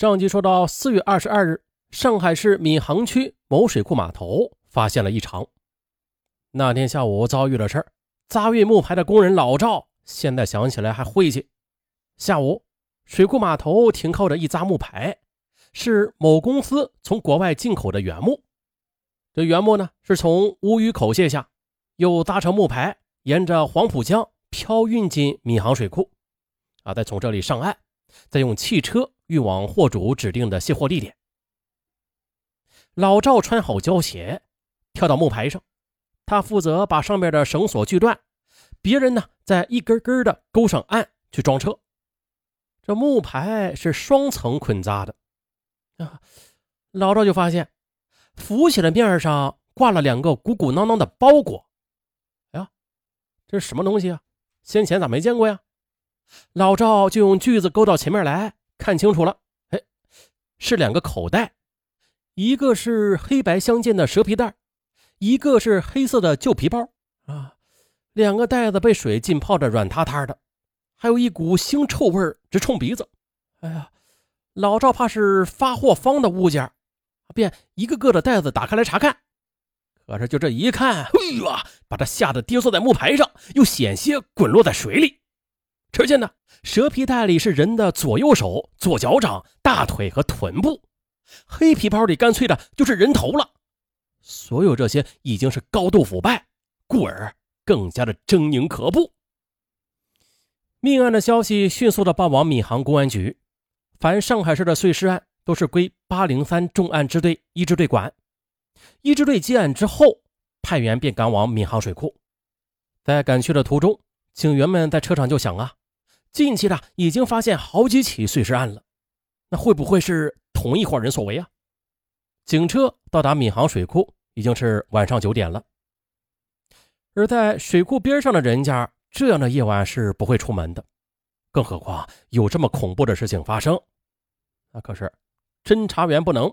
上集说到，四月二十二日，上海市闵行区某水库码头发现了异常。那天下午遭遇了事儿，扎运木牌的工人老赵现在想起来还晦气。下午，水库码头停靠着一扎木牌，是某公司从国外进口的原木。这原木呢，是从乌鱼口卸下，又扎成木牌，沿着黄浦江漂运进闵行水库，啊，再从这里上岸，再用汽车。运往货主指定的卸货地点。老赵穿好胶鞋，跳到木牌上，他负责把上面的绳索锯断，别人呢再一根根的勾上岸去装车。这木牌是双层捆扎的，老赵就发现浮起的面上挂了两个鼓鼓囊囊的包裹。哎呀，这是什么东西啊？先前咋没见过呀？老赵就用锯子勾到前面来。看清楚了，哎，是两个口袋，一个是黑白相间的蛇皮袋，一个是黑色的旧皮包啊。两个袋子被水浸泡着软塌塌的，还有一股腥臭味直冲鼻子。哎呀，老赵怕是发货方的物件，便一个个的袋子打开来查看。可是就这一看，哎呀，把他吓得跌坐在木牌上，又险些滚落在水里。只见呢，蛇皮袋里是人的左右手、左脚掌、大腿和臀部；黑皮包里干脆的就是人头了。所有这些已经是高度腐败，故而更加的狰狞可怖。命案的消息迅速的报往闵行公安局，凡上海市的碎尸案都是归八零三重案支队一支队管。一支队接案之后，派员便赶往闵行水库，在赶去的途中，警员们在车上就想啊。近期的已经发现好几起碎尸案了，那会不会是同一伙人所为啊？警车到达闵行水库已经是晚上九点了，而在水库边上的人家，这样的夜晚是不会出门的，更何况有这么恐怖的事情发生。那可是侦查员不能，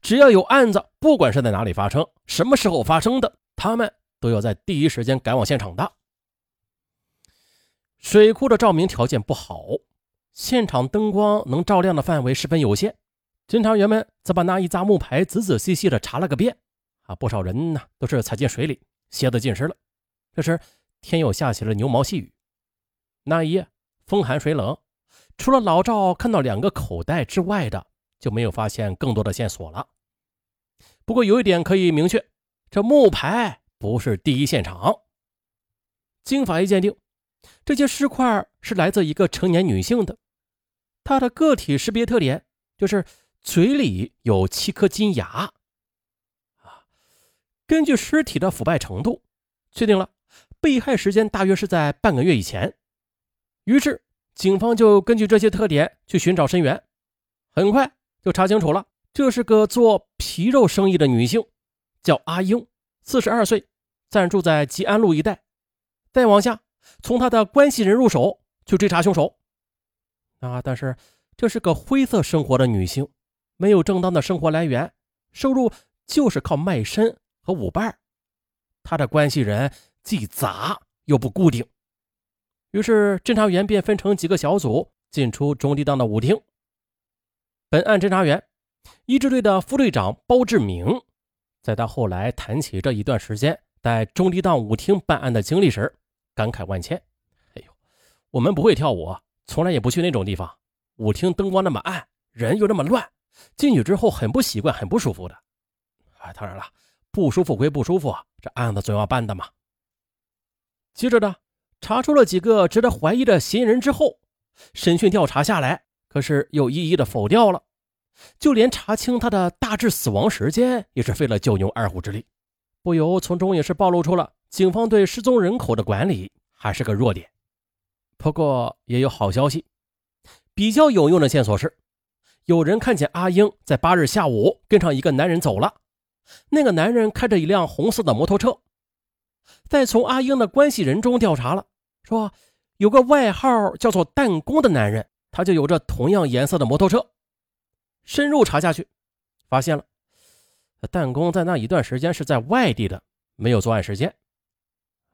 只要有案子，不管是在哪里发生，什么时候发生的，他们都要在第一时间赶往现场的。水库的照明条件不好，现场灯光能照亮的范围十分有限。侦查员们则把那一扎木牌仔仔细细的查了个遍。啊，不少人呢都是踩进水里，鞋子浸湿了。这时天又下起了牛毛细雨。那一夜风寒水冷，除了老赵看到两个口袋之外的，就没有发现更多的线索了。不过有一点可以明确，这木牌不是第一现场。经法医鉴定。这些尸块是来自一个成年女性的，她的个体识别特点就是嘴里有七颗金牙。啊，根据尸体的腐败程度，确定了被害时间大约是在半个月以前。于是，警方就根据这些特点去寻找身源，很快就查清楚了，这是个做皮肉生意的女性，叫阿英，四十二岁，暂住在吉安路一带。再往下。从他的关系人入手去追查凶手，啊！但是这是个灰色生活的女性，没有正当的生活来源，收入就是靠卖身和舞伴。他的关系人既杂又不固定，于是侦查员便分成几个小组进出中地档的舞厅。本案侦查员一支队的副队长包志明，在他后来谈起这一段时间在中地档舞厅办案的经历时。感慨万千，哎呦，我们不会跳舞，从来也不去那种地方。舞厅灯光那么暗，人又那么乱，进去之后很不习惯，很不舒服的。哎，当然了，不舒服归不舒服，这案子总要办的嘛。接着呢，查出了几个值得怀疑的嫌疑人之后，审讯调查下来，可是又一一的否掉了，就连查清他的大致死亡时间也是费了九牛二虎之力，不由从中也是暴露出了。警方对失踪人口的管理还是个弱点，不过也有好消息。比较有用的线索是，有人看见阿英在八日下午跟上一个男人走了，那个男人开着一辆红色的摩托车。再从阿英的关系人中调查了，说有个外号叫做“弹弓”的男人，他就有着同样颜色的摩托车。深入查下去，发现了弹弓在那一段时间是在外地的，没有作案时间。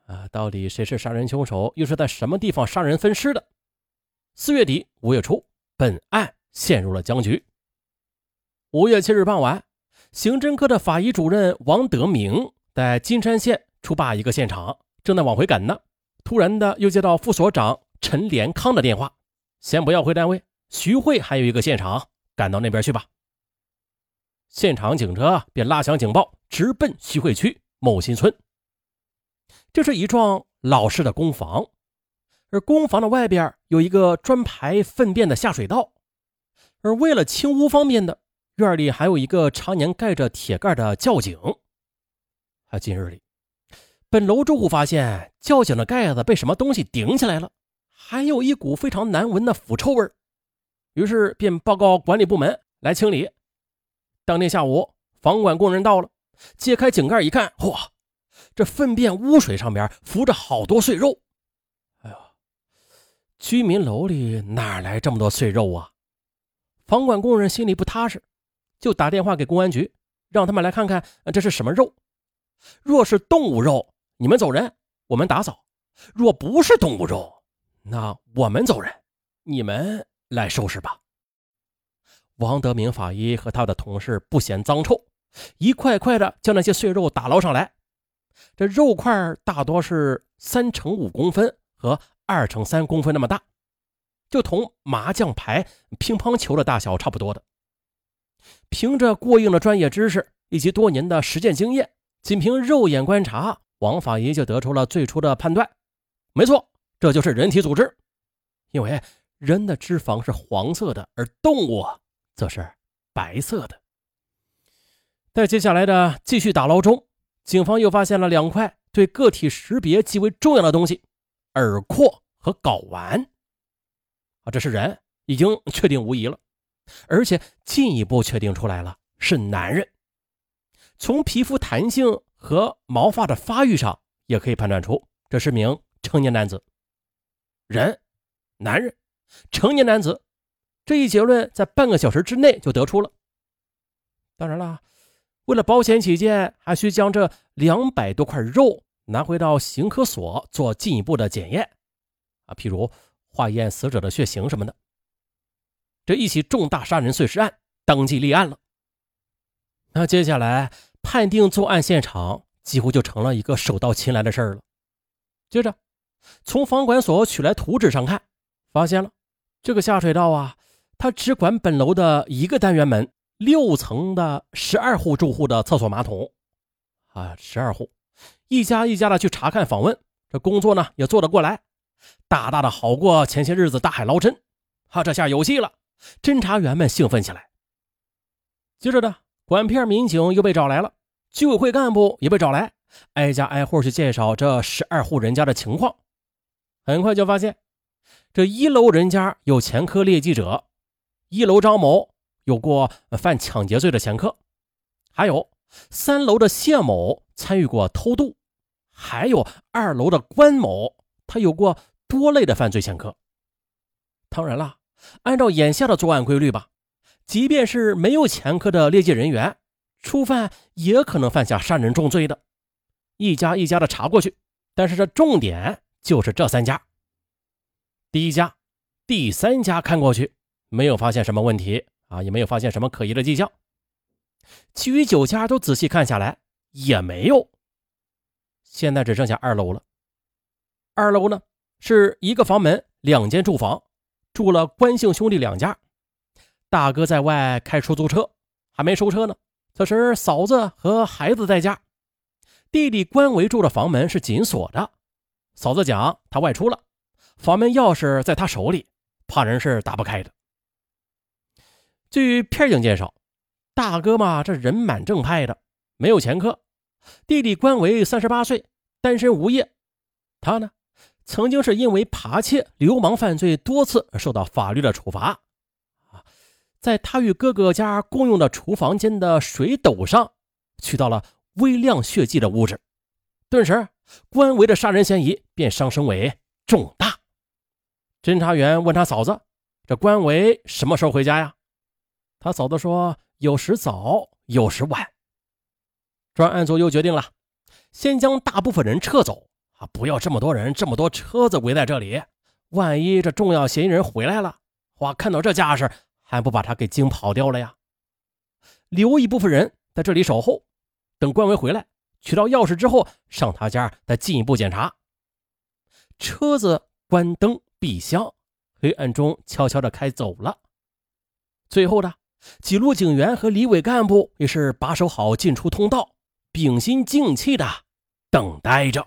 啊，到底谁是杀人凶手？又是在什么地方杀人分尸的？四月底五月初，本案陷入了僵局，五月七日傍晚，刑侦科的法医主任王德明在金山县出坝一个现场，正在往回赶呢。突然的，又接到副所长陈连康的电话：“先不要回单位，徐汇还有一个现场，赶到那边去吧。”现场警车便拉响警报，直奔徐汇区某新村。这是一幢老式的公房，而公房的外边有一个专排粪便的下水道，而为了清污方便的。院里还有一个常年盖着铁盖的窖井。啊，今日里，本楼住户发现窖井的盖子被什么东西顶起来了，还有一股非常难闻的腐臭味于是便报告管理部门来清理。当天下午，房管工人到了，揭开井盖一看，嚯，这粪便污水上边浮着好多碎肉。哎呀，居民楼里哪来这么多碎肉啊？房管工人心里不踏实。就打电话给公安局，让他们来看看这是什么肉。若是动物肉，你们走人，我们打扫；若不是动物肉，那我们走人，你们来收拾吧。王德明法医和他的同事不嫌脏臭，一块块的将那些碎肉打捞上来。这肉块大多是三乘五公分和二乘三公分那么大，就同麻将牌、乒乓球的大小差不多的。凭着过硬的专业知识以及多年的实践经验，仅凭肉眼观察，王法医就得出了最初的判断：没错，这就是人体组织。因为人的脂肪是黄色的，而动物则是白色的。在接下来的继续打捞中，警方又发现了两块对个体识别极为重要的东西：耳廓和睾丸。啊，这是人，已经确定无疑了。而且进一步确定出来了是男人，从皮肤弹性和毛发的发育上也可以判断出这是名成年男子。人，男人，成年男子，这一结论在半个小时之内就得出了。当然了，为了保险起见，还需将这两百多块肉拿回到刑科所做进一步的检验，啊，譬如化验死者的血型什么的。这一起重大杀人碎尸案当即立案了。那接下来判定作案现场几乎就成了一个手到擒来的事儿了。接着，从房管所取来图纸上看，发现了这个下水道啊，它只管本楼的一个单元门，六层的十二户住户的厕所马桶啊，十二户，一家一家的去查看访问，这工作呢也做得过来，大大的好过前些日子大海捞针。啊，这下有戏了。侦查员们兴奋起来。接着呢管片民警又被找来了，居委会干部也被找来，挨家挨户去介绍这十二户人家的情况。很快就发现，这一楼人家有前科劣迹者，一楼张某有过犯抢劫罪的前科，还有三楼的谢某参与过偷渡，还有二楼的关某，他有过多类的犯罪前科。当然了。按照眼下的作案规律吧，即便是没有前科的劣迹人员，初犯也可能犯下杀人重罪的。一家一家的查过去，但是这重点就是这三家。第一家、第三家看过去，没有发现什么问题啊，也没有发现什么可疑的迹象。其余九家都仔细看下来，也没有。现在只剩下二楼了。二楼呢，是一个房门，两间住房。住了关姓兄弟两家，大哥在外开出租车，还没收车呢。此时嫂子和孩子在家，弟弟关维住的房门是紧锁的。嫂子讲他外出了，房门钥匙在他手里，怕人是打不开的。据片警介绍，大哥嘛，这人蛮正派的，没有前科。弟弟关维三十八岁，单身无业，他呢？曾经是因为扒窃、流氓犯罪多次受到法律的处罚，在他与哥哥家共用的厨房间的水斗上取到了微量血迹的物质，顿时关维的杀人嫌疑便上升为重大。侦查员问他嫂子：“这关维什么时候回家呀？”他嫂子说：“有时早，有时晚。”专案组又决定了，先将大部分人撤走。啊！不要这么多人，这么多车子围在这里，万一这重要嫌疑人回来了，哇！看到这架势，还不把他给惊跑掉了呀？留一部分人在这里守候，等关维回来取到钥匙之后，上他家再进一步检查。车子关灯闭箱，黑暗中悄悄的开走了。最后呢，几路警员和李伟干部也是把守好进出通道，屏心静气的等待着。